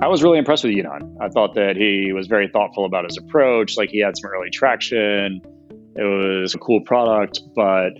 I was really impressed with Yinon. I thought that he was very thoughtful about his approach, like he had some early traction. It was a cool product, but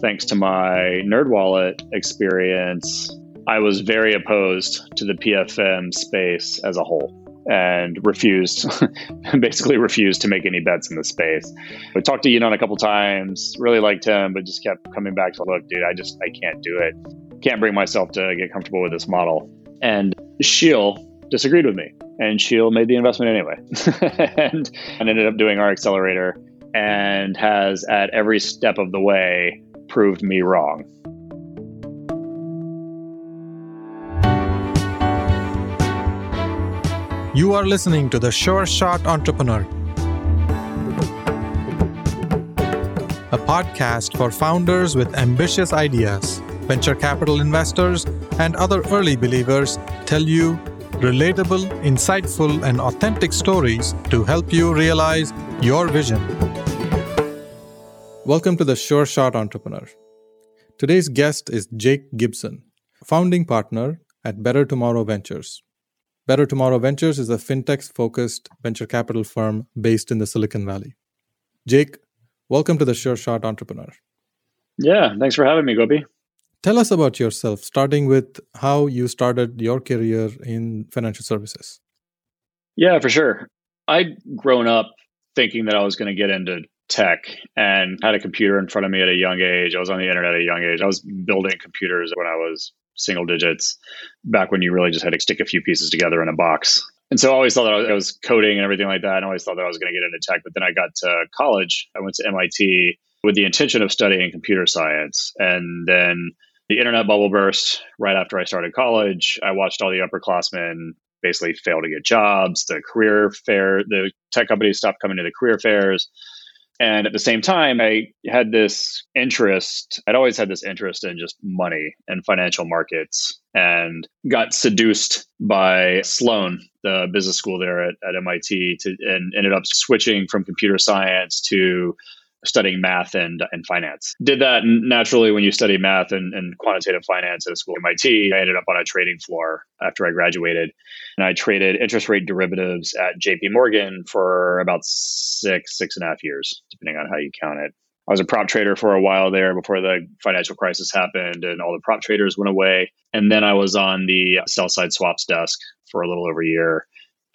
thanks to my NerdWallet experience, I was very opposed to the PFM space as a whole and refused, basically refused to make any bets in the space. I talked to Yinon a couple times, really liked him, but just kept coming back to look, dude, I just I can't do it. Can't bring myself to get comfortable with this model. And Sheel disagreed with me, and Sheel made the investment anyway, and, and ended up doing our accelerator, and has at every step of the way proved me wrong. You are listening to the Sure Shot Entrepreneur, a podcast for founders with ambitious ideas. Venture capital investors and other early believers tell you relatable, insightful, and authentic stories to help you realize your vision. Welcome to the Sure Shot Entrepreneur. Today's guest is Jake Gibson, founding partner at Better Tomorrow Ventures. Better Tomorrow Ventures is a fintech focused venture capital firm based in the Silicon Valley. Jake, welcome to the Sure Shot Entrepreneur. Yeah, thanks for having me, Gopi. Tell us about yourself, starting with how you started your career in financial services. Yeah, for sure. I'd grown up thinking that I was going to get into tech and had a computer in front of me at a young age. I was on the internet at a young age. I was building computers when I was single digits back when you really just had to stick a few pieces together in a box. And so I always thought that I was coding and everything like that. And I always thought that I was going to get into tech. But then I got to college. I went to MIT with the intention of studying computer science. And then the internet bubble burst right after I started college. I watched all the upperclassmen basically fail to get jobs. The career fair, the tech companies stopped coming to the career fairs. And at the same time, I had this interest. I'd always had this interest in just money and financial markets and got seduced by Sloan, the business school there at, at MIT, to, and ended up switching from computer science to studying math and, and finance. Did that naturally when you study math and, and quantitative finance at a school at MIT. I ended up on a trading floor after I graduated. And I traded interest rate derivatives at JP Morgan for about six, six and a half years, depending on how you count it. I was a prop trader for a while there before the financial crisis happened and all the prop traders went away. And then I was on the sell side swaps desk for a little over a year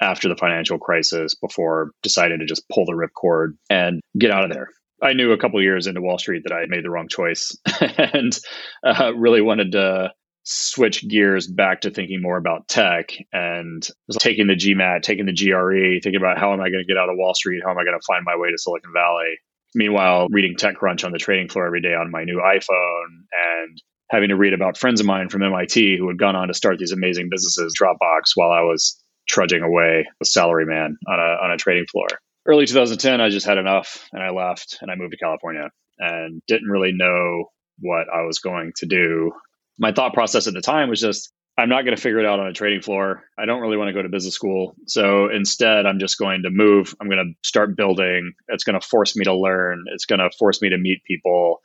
after the financial crisis before deciding to just pull the ripcord and get out of there. I knew a couple years into Wall Street that I had made the wrong choice and uh, really wanted to switch gears back to thinking more about tech and taking the GMAT, taking the GRE, thinking about how am I going to get out of Wall Street? How am I going to find my way to Silicon Valley? Meanwhile, reading TechCrunch on the trading floor every day on my new iPhone and having to read about friends of mine from MIT who had gone on to start these amazing businesses, Dropbox, while I was trudging away a salary man on a, on a trading floor early 2010, I just had enough and I left and I moved to California and didn't really know what I was going to do. My thought process at the time was just, I'm not going to figure it out on a trading floor. I don't really want to go to business school. So instead, I'm just going to move. I'm going to start building. It's going to force me to learn. It's going to force me to meet people.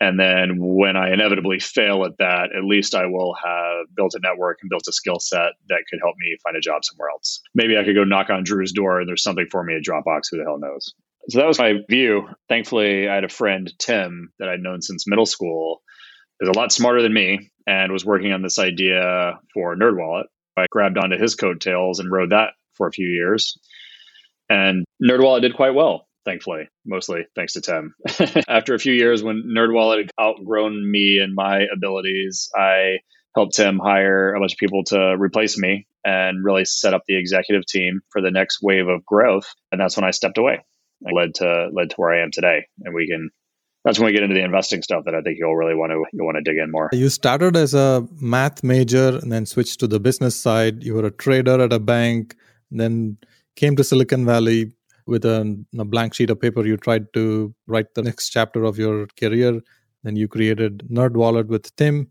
And then when I inevitably fail at that, at least I will have built a network and built a skill set that could help me find a job somewhere else. Maybe I could go knock on Drew's door and there's something for me at Dropbox. Who the hell knows? So that was my view. Thankfully, I had a friend, Tim, that I'd known since middle school, is a lot smarter than me and was working on this idea for NerdWallet. I grabbed onto his coattails and rode that for a few years. And NerdWallet did quite well thankfully, mostly thanks to Tim. After a few years, when NerdWallet had outgrown me and my abilities, I helped Tim hire a bunch of people to replace me and really set up the executive team for the next wave of growth. And that's when I stepped away. It led to led to where I am today. And we can that's when we get into the investing stuff that I think you'll really want to you'll want to dig in more. You started as a math major and then switched to the business side. You were a trader at a bank, then came to Silicon Valley, with a, a, blank sheet of paper you tried to write the next chapter of your career then you created NerdWallet with tim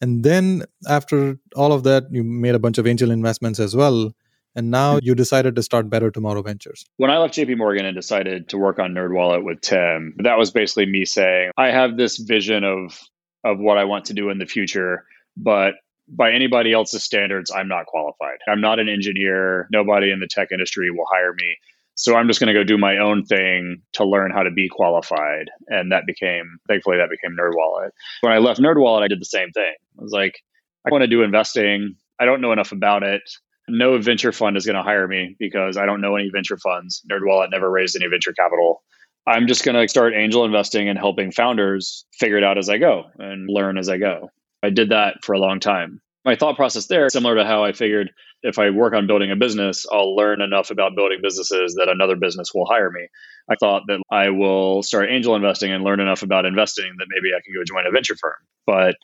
and then after all of that you made a bunch of angel investments as well and now you decided to start better tomorrow ventures when i left jp morgan and decided to work on NerdWallet with tim that was basically me saying i have this vision of of what i want to do in the future but by anybody else's standards, I'm not qualified. I'm not an engineer. Nobody in the tech industry will hire me. So I'm just going to go do my own thing to learn how to be qualified. And that became, thankfully, that became NerdWallet. When I left NerdWallet, I did the same thing. I was like, I want to do investing. I don't know enough about it. No venture fund is going to hire me because I don't know any venture funds. NerdWallet never raised any venture capital. I'm just going to start angel investing and helping founders figure it out as I go and learn as I go. I did that for a long time. My thought process there, similar to how I figured if I work on building a business, I'll learn enough about building businesses that another business will hire me. I thought that I will start angel investing and learn enough about investing that maybe I can go join a venture firm. But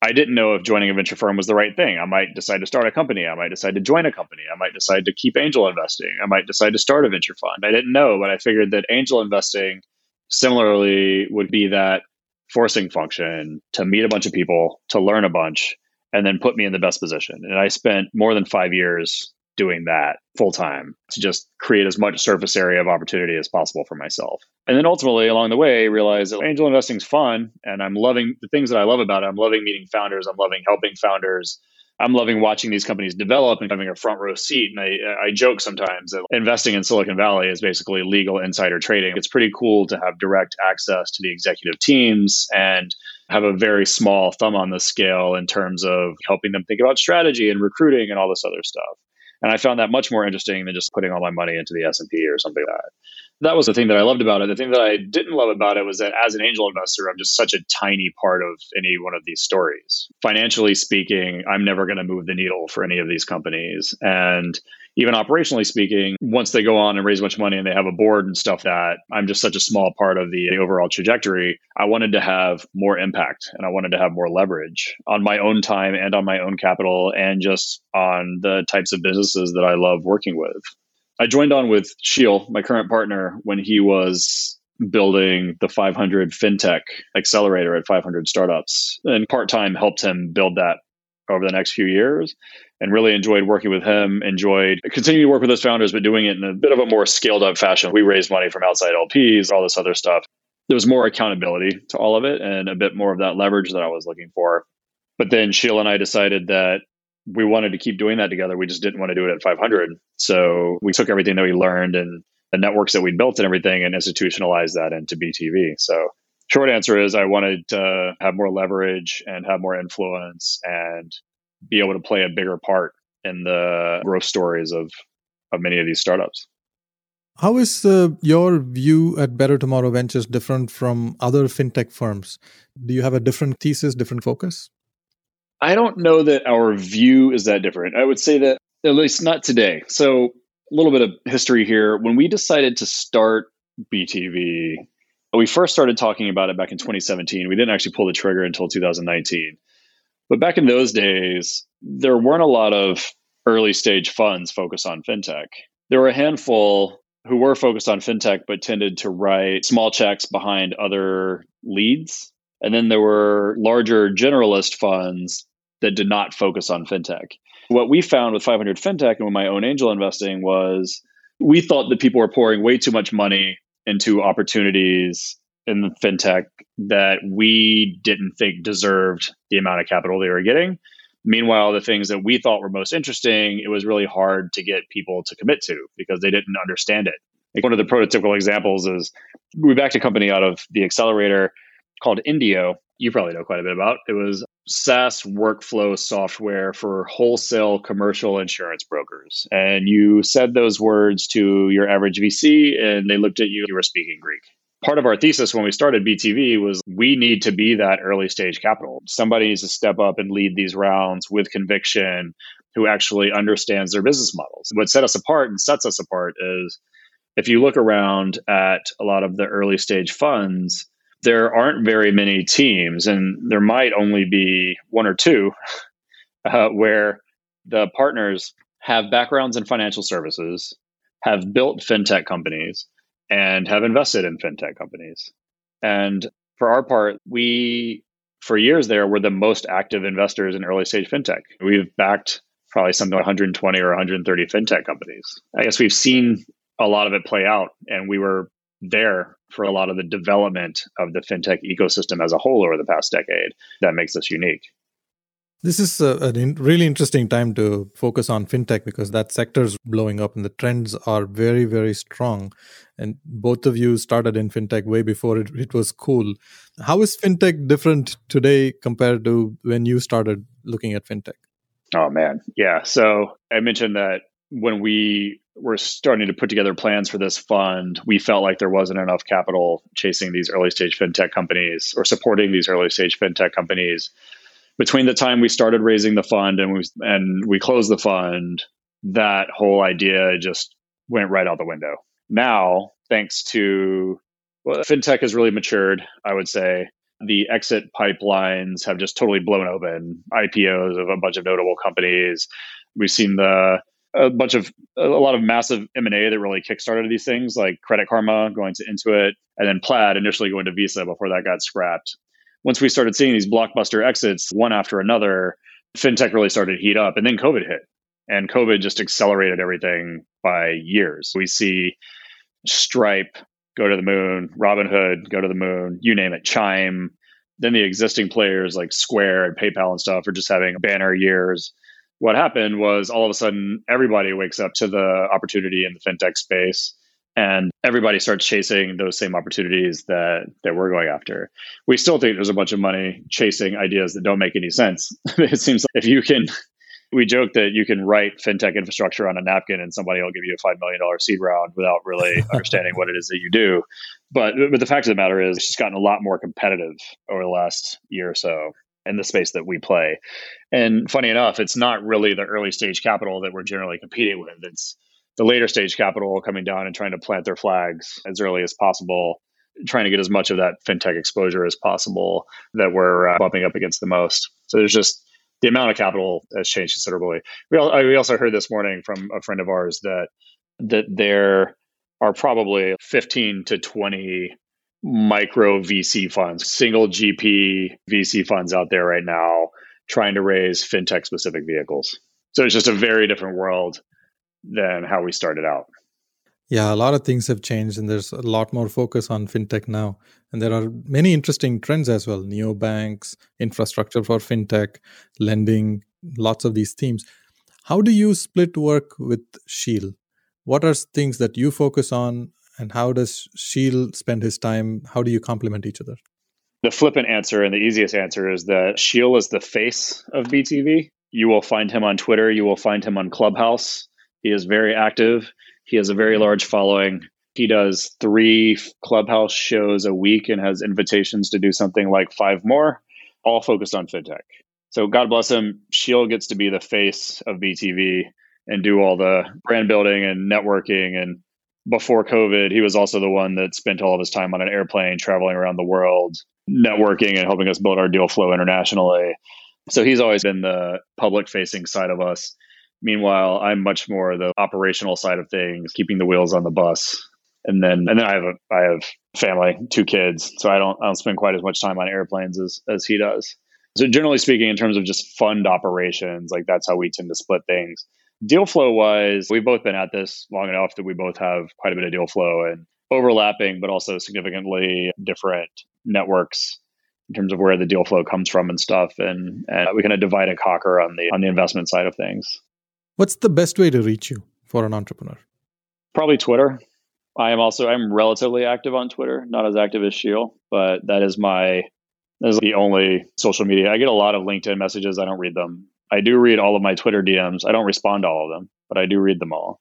I didn't know if joining a venture firm was the right thing. I might decide to start a company. I might decide to join a company. I might decide to keep angel investing. I might decide to start a venture fund. I didn't know, but I figured that angel investing similarly would be that forcing function to meet a bunch of people, to learn a bunch, and then put me in the best position. And I spent more than five years doing that full time to just create as much surface area of opportunity as possible for myself. And then ultimately along the way, realized that angel investing is fun and I'm loving the things that I love about it. I'm loving meeting founders, I'm loving helping founders. I'm loving watching these companies develop and having a front row seat. And I, I joke sometimes that investing in Silicon Valley is basically legal insider trading. It's pretty cool to have direct access to the executive teams and have a very small thumb on the scale in terms of helping them think about strategy and recruiting and all this other stuff. And I found that much more interesting than just putting all my money into the S&P or something like that. That was the thing that I loved about it. The thing that I didn't love about it was that as an angel investor, I'm just such a tiny part of any one of these stories. Financially speaking, I'm never going to move the needle for any of these companies. And even operationally speaking, once they go on and raise much money and they have a board and stuff that I'm just such a small part of the overall trajectory, I wanted to have more impact and I wanted to have more leverage on my own time and on my own capital and just on the types of businesses that I love working with. I joined on with Sheel, my current partner, when he was building the 500 fintech accelerator at 500 startups and part time helped him build that over the next few years and really enjoyed working with him, enjoyed continuing to work with those founders, but doing it in a bit of a more scaled up fashion. We raised money from outside LPs, all this other stuff. There was more accountability to all of it and a bit more of that leverage that I was looking for. But then Sheel and I decided that we wanted to keep doing that together. We just didn't want to do it at 500. So we took everything that we learned and the networks that we built and everything and institutionalized that into BTV. So short answer is I wanted to have more leverage and have more influence and be able to play a bigger part in the growth stories of of many of these startups. How is uh, your view at Better Tomorrow Ventures different from other fintech firms? Do you have a different thesis, different focus? I don't know that our view is that different. I would say that at least not today. So, a little bit of history here. When we decided to start BTV, we first started talking about it back in 2017. We didn't actually pull the trigger until 2019. But back in those days, there weren't a lot of early stage funds focused on fintech. There were a handful who were focused on fintech, but tended to write small checks behind other leads. And then there were larger generalist funds that did not focus on fintech. What we found with 500 Fintech and with my own angel investing was we thought that people were pouring way too much money into opportunities in the fintech that we didn't think deserved the amount of capital they were getting. Meanwhile, the things that we thought were most interesting, it was really hard to get people to commit to because they didn't understand it. Like one of the prototypical examples is we backed a company out of the accelerator called Indio. You probably know quite a bit about. It was SaaS workflow software for wholesale commercial insurance brokers. And you said those words to your average VC and they looked at you, you were speaking Greek part of our thesis when we started BTV was we need to be that early stage capital. Somebody needs to step up and lead these rounds with conviction who actually understands their business models. What set us apart and sets us apart is if you look around at a lot of the early stage funds, there aren't very many teams, and there might only be one or two uh, where the partners have backgrounds in financial services, have built fintech companies, and have invested in fintech companies. And for our part, we, for years there, were the most active investors in early stage fintech. We've backed probably something like 120 or 130 fintech companies. I guess we've seen a lot of it play out, and we were there for a lot of the development of the fintech ecosystem as a whole over the past decade. That makes us unique. This is a, a in, really interesting time to focus on fintech because that sector is blowing up and the trends are very, very strong. And both of you started in fintech way before it, it was cool. How is fintech different today compared to when you started looking at fintech? Oh, man. Yeah. So I mentioned that when we were starting to put together plans for this fund, we felt like there wasn't enough capital chasing these early stage fintech companies or supporting these early stage fintech companies between the time we started raising the fund and we and we closed the fund, that whole idea just went right out the window. Now, thanks to well, fintech has really matured, I would say. The exit pipelines have just totally blown open. IPOs of a bunch of notable companies. We've seen the a bunch of a lot of massive M and A that really kickstarted these things, like Credit Karma going to Intuit, and then Plaid initially going to Visa before that got scrapped once we started seeing these blockbuster exits one after another, fintech really started to heat up. And then COVID hit, and COVID just accelerated everything by years. We see Stripe go to the moon, Robinhood go to the moon, you name it, Chime. Then the existing players like Square and PayPal and stuff are just having banner years. What happened was all of a sudden everybody wakes up to the opportunity in the fintech space and everybody starts chasing those same opportunities that that we're going after. We still think there's a bunch of money chasing ideas that don't make any sense. it seems like if you can we joke that you can write fintech infrastructure on a napkin and somebody will give you a $5 million seed round without really understanding what it is that you do. But, but the fact of the matter is, it's just gotten a lot more competitive over the last year or so in the space that we play. And funny enough, it's not really the early stage capital that we're generally competing with. It's the later stage capital coming down and trying to plant their flags as early as possible, trying to get as much of that fintech exposure as possible that we're uh, bumping up against the most. So there's just the amount of capital has changed considerably. We, we also heard this morning from a friend of ours that that there are probably 15 to 20 micro VC funds, single GP VC funds out there right now trying to raise fintech specific vehicles. So it's just a very different world than how we started out. Yeah, a lot of things have changed, and there's a lot more focus on fintech now. And there are many interesting trends as well neobanks, infrastructure for fintech, lending, lots of these themes. How do you split work with Sheel? What are things that you focus on, and how does Sheel spend his time? How do you complement each other? The flippant answer and the easiest answer is that Sheel is the face of BTV. You will find him on Twitter, you will find him on Clubhouse he is very active. He has a very large following. He does three clubhouse shows a week and has invitations to do something like five more, all focused on fintech. So God bless him. Sheel gets to be the face of BTV and do all the brand building and networking. And before COVID, he was also the one that spent all of his time on an airplane traveling around the world, networking and helping us build our deal flow internationally. So he's always been the public facing side of us. Meanwhile, I'm much more the operational side of things, keeping the wheels on the bus. And then and then I have a I have family, two kids, so I don't I don't spend quite as much time on airplanes as as he does. So generally speaking, in terms of just fund operations, like that's how we tend to split things. Deal flow wise, we've both been at this long enough that we both have quite a bit of deal flow and overlapping, but also significantly different networks in terms of where the deal flow comes from and stuff. And, and we kind of divide and conquer on the on the investment side of things. What's the best way to reach you for an entrepreneur? Probably Twitter. I am also I'm relatively active on Twitter, not as active as Sheel, but that is my that is the only social media. I get a lot of LinkedIn messages. I don't read them. I do read all of my Twitter DMs. I don't respond to all of them, but I do read them all.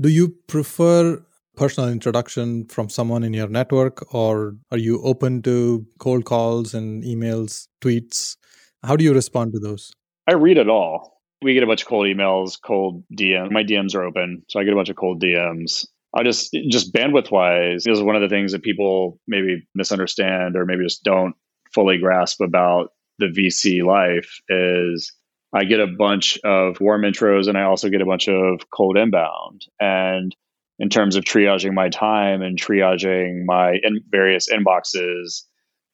Do you prefer personal introduction from someone in your network or are you open to cold calls and emails, tweets? How do you respond to those? I read it all we get a bunch of cold emails, cold DMs. My DMs are open, so I get a bunch of cold DMs. I just just bandwidth wise, this is one of the things that people maybe misunderstand or maybe just don't fully grasp about the VC life is I get a bunch of warm intros and I also get a bunch of cold inbound. And in terms of triaging my time and triaging my in various inboxes,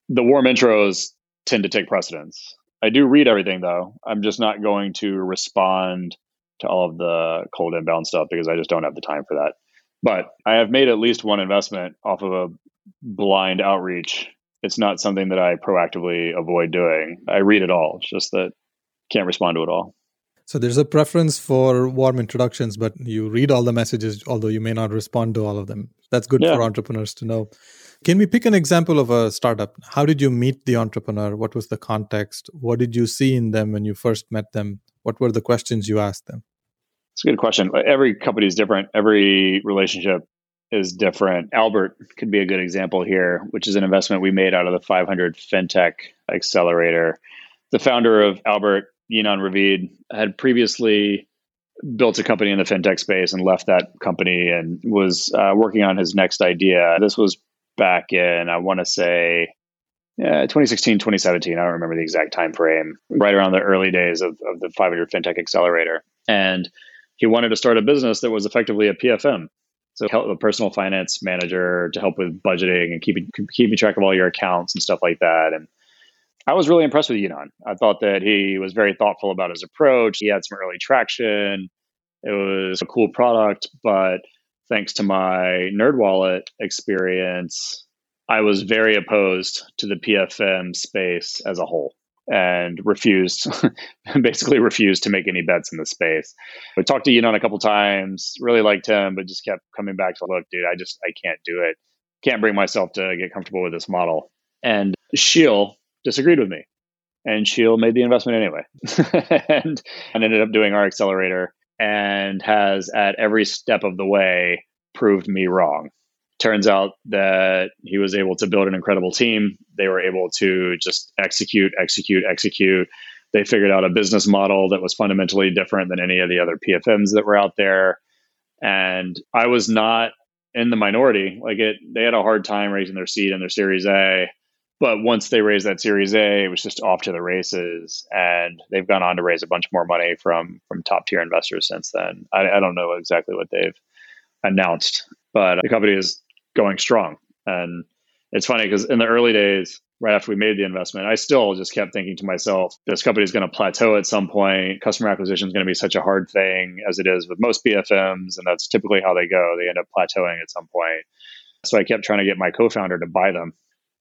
the warm intros tend to take precedence. I do read everything though. I'm just not going to respond to all of the cold inbound stuff because I just don't have the time for that. But I have made at least one investment off of a blind outreach. It's not something that I proactively avoid doing. I read it all. It's just that can't respond to it all. So there's a preference for warm introductions, but you read all the messages, although you may not respond to all of them. That's good yeah. for entrepreneurs to know. Can we pick an example of a startup? How did you meet the entrepreneur? What was the context? What did you see in them when you first met them? What were the questions you asked them? It's a good question. Every company is different. Every relationship is different. Albert could be a good example here, which is an investment we made out of the 500 FinTech Accelerator. The founder of Albert Yinon Ravid had previously built a company in the fintech space and left that company and was uh, working on his next idea. This was back in, I want to say, yeah, 2016, 2017. I don't remember the exact time frame, right around the early days of, of the 500 FinTech Accelerator. And he wanted to start a business that was effectively a PFM. So help a personal finance manager to help with budgeting and keeping keeping track of all your accounts and stuff like that. And I was really impressed with Yinon. I thought that he was very thoughtful about his approach. He had some early traction. It was a cool product, but thanks to my NerdWallet experience, I was very opposed to the PFM space as a whole and refused, basically refused to make any bets in the space. I talked to Yinon a couple times, really liked him, but just kept coming back to look, dude, I just I can't do it. Can't bring myself to get comfortable with this model. And Sheel, disagreed with me. And Sheel made the investment anyway and, and ended up doing our accelerator and has at every step of the way proved me wrong. Turns out that he was able to build an incredible team. They were able to just execute, execute, execute. They figured out a business model that was fundamentally different than any of the other PFMs that were out there. And I was not in the minority. Like it, they had a hard time raising their seed in their Series A but once they raised that Series A, it was just off to the races, and they've gone on to raise a bunch more money from from top tier investors since then. I, I don't know exactly what they've announced, but the company is going strong. And it's funny because in the early days, right after we made the investment, I still just kept thinking to myself, this company is going to plateau at some point. Customer acquisition is going to be such a hard thing as it is with most PFMs, and that's typically how they go. They end up plateauing at some point. So I kept trying to get my co-founder to buy them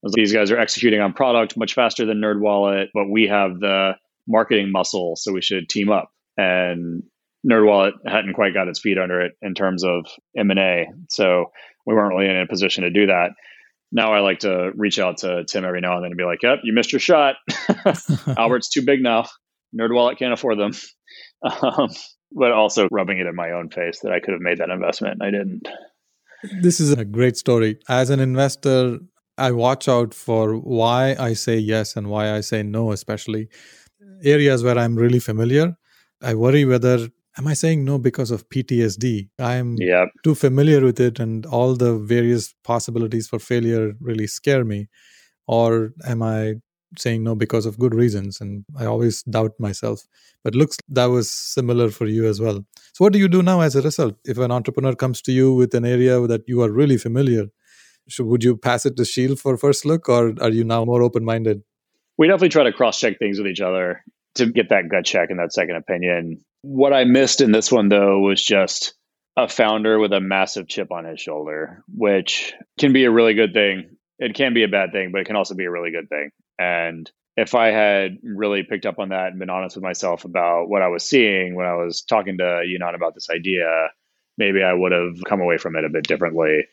these guys are executing on product much faster than NerdWallet, but we have the marketing muscle, so we should team up. And NerdWallet hadn't quite got its feet under it in terms of M&A, so we weren't really in a position to do that. Now I like to reach out to Tim every now and then and be like, "Yep, you missed your shot. Albert's too big now. NerdWallet can't afford them." Um, but also rubbing it in my own face that I could have made that investment and I didn't. This is a great story. As an investor, I watch out for why I say yes and why I say no, especially areas where I'm really familiar. I worry whether am I saying no because of PTSD? I'm yep. too familiar with it and all the various possibilities for failure really scare me. Or am I saying no because of good reasons? And I always doubt myself. But looks that was similar for you as well. So what do you do now as a result? If an entrepreneur comes to you with an area that you are really familiar, should, would you pass it to Sheel for first look, or are you now more open minded? We definitely try to cross check things with each other to get that gut check and that second opinion. What I missed in this one, though, was just a founder with a massive chip on his shoulder, which can be a really good thing. It can be a bad thing, but it can also be a really good thing. And if I had really picked up on that and been honest with myself about what I was seeing when I was talking to Yinon about this idea, maybe I would have come away from it a bit differently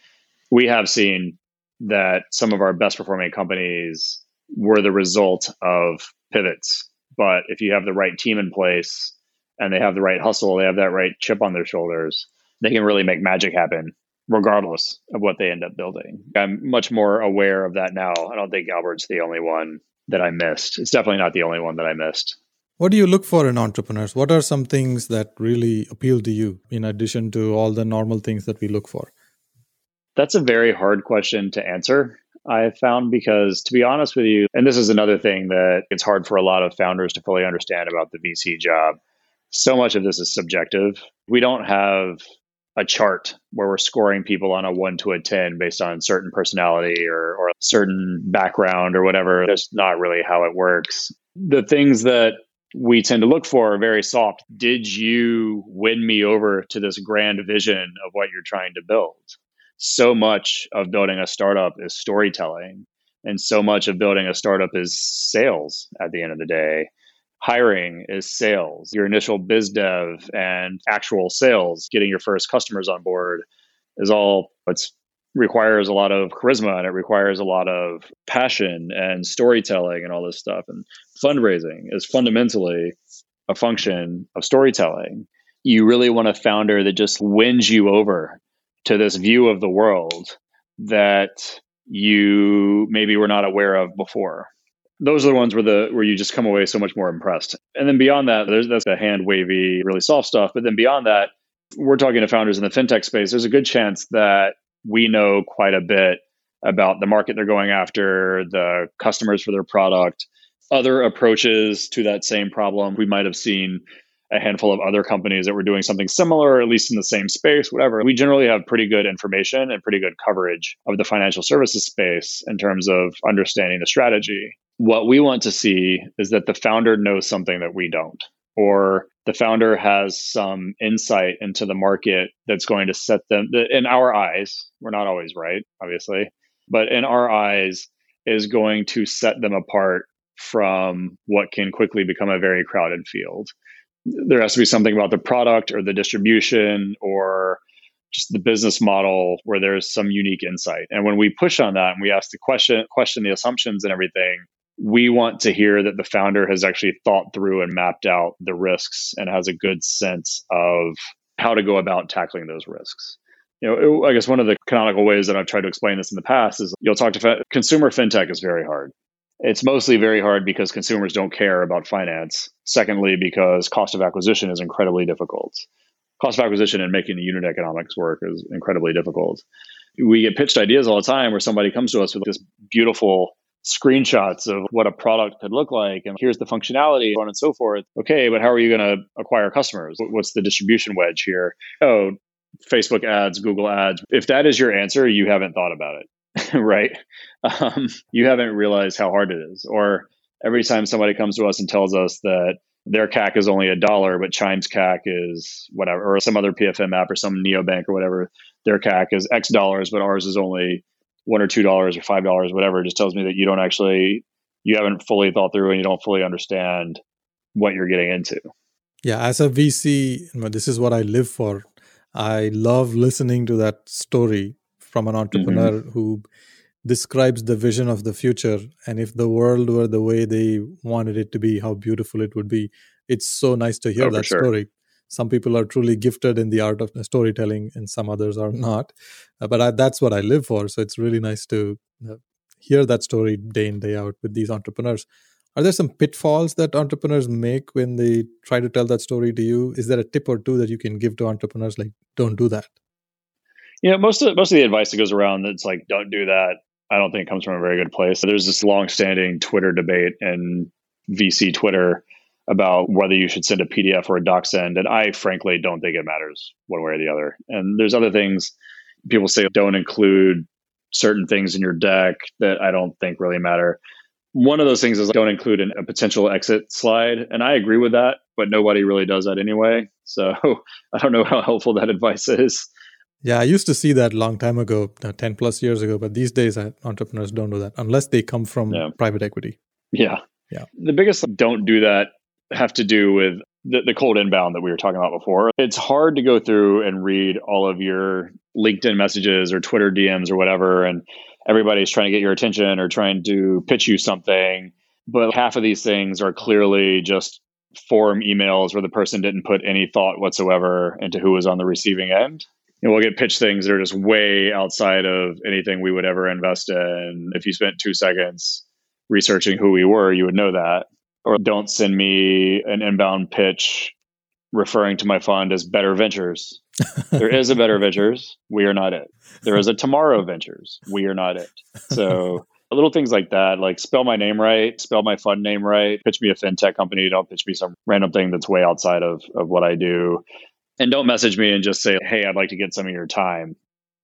we have seen that some of our best performing companies were the result of pivots. But if you have the right team in place and they have the right hustle, they have that right chip on their shoulders, they can really make magic happen regardless of what they end up building. I'm much more aware of that now. I don't think Albert's the only one that I missed. It's definitely not the only one that I missed. What do you look for in entrepreneurs? What are some things that really appeal to you in addition to all the normal things that we look for? That's a very hard question to answer. I have found because, to be honest with you, and this is another thing that it's hard for a lot of founders to fully understand about the VC job. So much of this is subjective. We don't have a chart where we're scoring people on a one to a 10 based on certain personality or, or certain background or whatever. That's not really how it works. The things that we tend to look for are very soft. Did you win me over to this grand vision of what you're trying to build? So much of building a startup is storytelling and so much of building a startup is sales at the end of the day hiring is sales. Your initial biz dev and actual sales, getting your first customers on board is all it's requires a lot of charisma and it requires a lot of passion and storytelling and all this stuff. And fundraising is fundamentally a function of storytelling. You really want a founder that just wins you over to this view of the world that you maybe were not aware of before. Those are the ones where the where you just come away so much more impressed. And then beyond that, there's that's the hand wavy, really soft stuff. But then beyond that, we're talking to founders in the fintech space. There's a good chance that we know quite a bit about the market they're going after, the customers for their product, other approaches to that same problem. We might have seen a handful of other companies that were doing something similar, at least in the same space, whatever. We generally have pretty good information and pretty good coverage of the financial services space in terms of understanding the strategy. What we want to see is that the founder knows something that we don't, or the founder has some insight into the market that's going to set them, in our eyes, we're not always right, obviously, but in our eyes, is going to set them apart from what can quickly become a very crowded field there has to be something about the product or the distribution or just the business model where there's some unique insight. And when we push on that and we ask the question, question the assumptions and everything, we want to hear that the founder has actually thought through and mapped out the risks and has a good sense of how to go about tackling those risks. You know, I guess one of the canonical ways that I've tried to explain this in the past is you'll talk to consumer fintech is very hard. It's mostly very hard because consumers don't care about finance. Secondly, because cost of acquisition is incredibly difficult. Cost of acquisition and making the unit economics work is incredibly difficult. We get pitched ideas all the time where somebody comes to us with this beautiful screenshots of what a product could look like and here's the functionality on and so forth okay but how are you going to acquire customers what's the distribution wedge here oh facebook ads google ads if that is your answer you haven't thought about it right? Um, you haven't realized how hard it is. Or every time somebody comes to us and tells us that their CAC is only a dollar, but Chime's CAC is whatever, or some other PFM app or some neobank or whatever, their CAC is X dollars, but ours is only one or two dollars or five dollars, whatever. It just tells me that you don't actually, you haven't fully thought through and you don't fully understand what you're getting into. Yeah, as a VC, this is what I live for. I love listening to that story from an entrepreneur mm-hmm. who describes the vision of the future. And if the world were the way they wanted it to be how beautiful it would be. It's so nice to hear oh, that sure. story. Some people are truly gifted in the art of storytelling and some others are not. Uh, but I, that's what i live for. So it's really nice to uh, hear that story day in day out with these entrepreneurs. Are there some pitfalls that entrepreneurs make when they try to tell that story to you? Is there a tip or two that you can give to entrepreneurs like don't do that you know, most of most of the advice that goes around that's like, don't do that. I don't think it comes from a very good place. There's this long-standing Twitter debate and VC Twitter about whether you should send a PDF or a DocSend, and I frankly don't think it matters one way or the other. And there's other things people say don't include certain things in your deck that I don't think really matter. One of those things is don't include an, a potential exit slide, and I agree with that, but nobody really does that anyway. So I don't know how helpful that advice is. Yeah, I used to see that long time ago, uh, 10 plus years ago, but these days entrepreneurs don't do that unless they come from yeah. private equity. Yeah. Yeah. The biggest don't do that have to do with the, the cold inbound that we were talking about before. It's hard to go through and read all of your LinkedIn messages or Twitter DMs or whatever, and everybody's trying to get your attention or trying to pitch you something. But half of these things are clearly just form emails where the person didn't put any thought whatsoever into who was on the receiving end you know, we'll get pitched things that are just way outside of anything we would ever invest in. If you spent two seconds researching who we were, you would know that. Or don't send me an inbound pitch referring to my fund as Better Ventures. there is a Better Ventures. We are not it. There is a Tomorrow Ventures. We are not it. So little things like that, like spell my name right, spell my fund name right, pitch me a fintech company. Don't pitch me some random thing that's way outside of, of what I do. And don't message me and just say, hey, I'd like to get some of your time,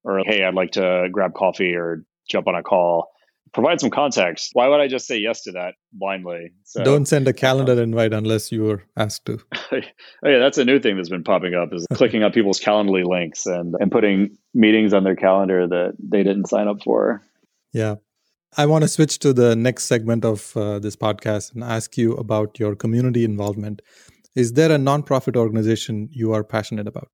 or hey, I'd like to grab coffee or jump on a call. Provide some context. Why would I just say yes to that blindly? So, don't send a calendar invite unless you were asked to. oh yeah, that's a new thing that's been popping up is clicking on people's Calendly links and, and putting meetings on their calendar that they didn't sign up for. Yeah. I want to switch to the next segment of uh, this podcast and ask you about your community involvement. Is there a nonprofit organization you are passionate about?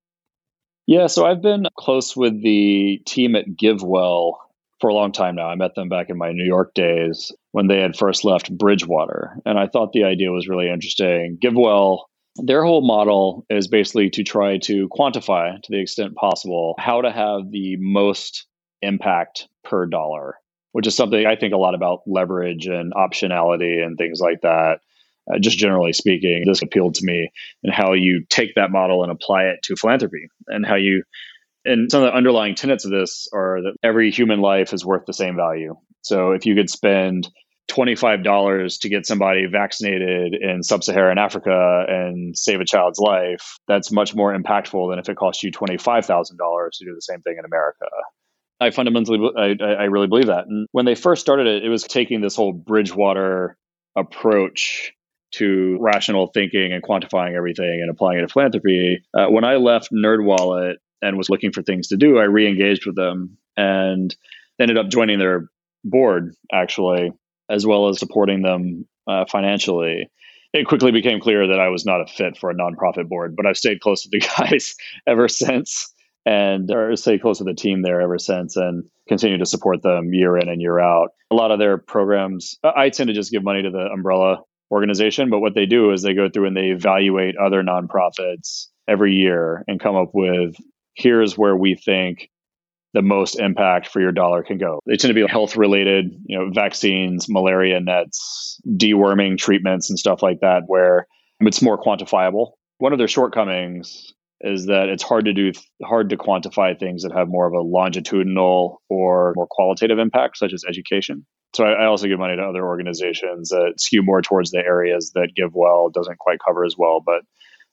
Yeah, so I've been close with the team at GiveWell for a long time now. I met them back in my New York days when they had first left Bridgewater. And I thought the idea was really interesting. GiveWell, their whole model is basically to try to quantify to the extent possible how to have the most impact per dollar, which is something I think a lot about leverage and optionality and things like that. Uh, just generally speaking, this appealed to me and how you take that model and apply it to philanthropy and how you and some of the underlying tenets of this are that every human life is worth the same value. So if you could spend $25 to get somebody vaccinated in sub Saharan Africa and save a child's life, that's much more impactful than if it costs you $25,000 to do the same thing in America. I fundamentally, I, I really believe that. And when they first started it, it was taking this whole Bridgewater approach to rational thinking and quantifying everything and applying it to philanthropy. Uh, when I left NerdWallet, and was looking for things to do, I re-engaged with them and ended up joining their board actually, as well as supporting them uh, financially. It quickly became clear that I was not a fit for a nonprofit board, but I've stayed close to the guys ever since, and or stay close to the team there ever since, and continue to support them year in and year out. A lot of their programs, I tend to just give money to the umbrella organization, but what they do is they go through and they evaluate other nonprofits every year and come up with here's where we think the most impact for your dollar can go. They tend to be health related, you know, vaccines, malaria nets, deworming treatments and stuff like that where it's more quantifiable. One of their shortcomings is that it's hard to do hard to quantify things that have more of a longitudinal or more qualitative impact such as education. So I, I also give money to other organizations that skew more towards the areas that GiveWell doesn't quite cover as well, but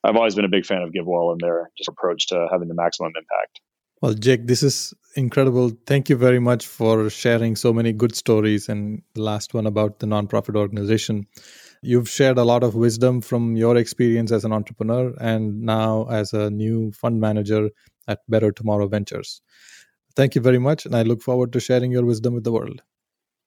I've always been a big fan of GiveWell and their just approach to having the maximum impact. Well, Jake, this is incredible. Thank you very much for sharing so many good stories and the last one about the nonprofit organization. You've shared a lot of wisdom from your experience as an entrepreneur and now as a new fund manager at Better Tomorrow Ventures. Thank you very much, and I look forward to sharing your wisdom with the world.